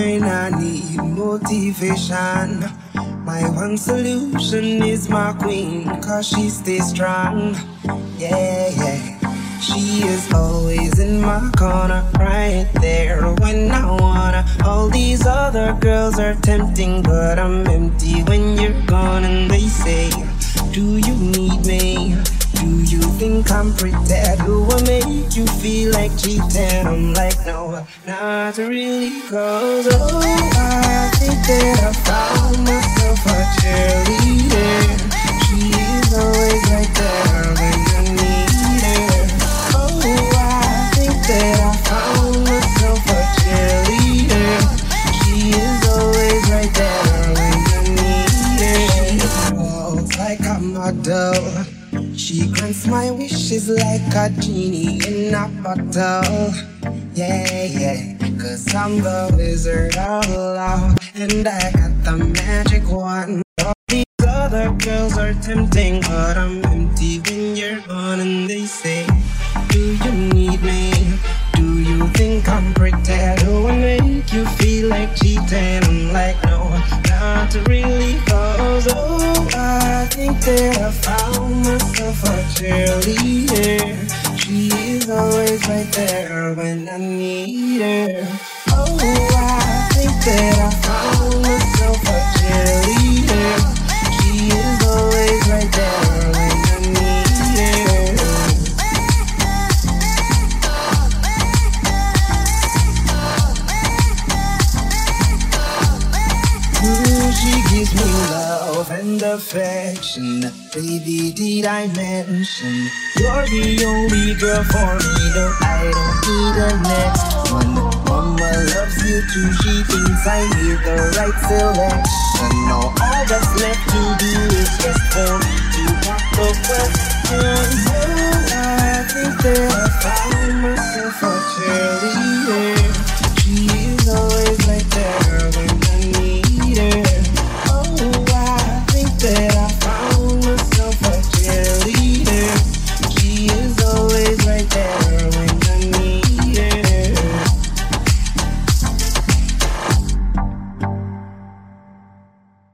when I need motivation. My one solution is my queen, cause she stays strong. Yeah, yeah. She is always in my corner, right there when I wanna. All these other girls are tempting, but I'm empty when you're gone. And they say, Do you I'm? Do I make you feel like cheating? I'm like, no, not really. Cause oh, I think that I found myself a cheerleader. She grants my wishes like a genie in a bottle. Yeah, yeah. Cause I'm the wizard of love. And I got the magic wand. All these other girls are tempting, but I'm empty when you're gone. And they say, Do you need me? Do you think I'm pretty? Do I make you feel like cheating? I'm like, no, not really. Think that I found myself a cheerleader. She is always right there when I need her. love and affection. Baby, did I mention you're the only girl for me? No, I don't need a next one. Mama loves you too. She thinks I made the right selection. No, all that's left to do is just for me to walk the question. Oh, I think that.